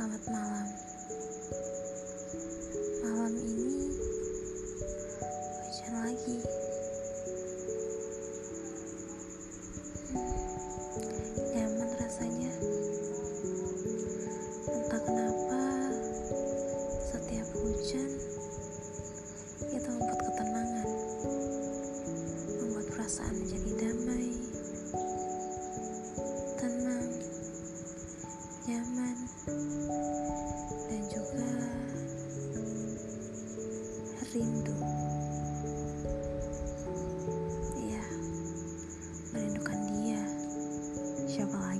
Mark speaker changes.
Speaker 1: Selamat malam. Malam ini hujan lagi. Nyaman rasanya. Entah kenapa setiap hujan itu membuat ketenangan, membuat perasaan menjadi damai. nyaman dan juga rindu. Ya merindukan dia. Siapa lagi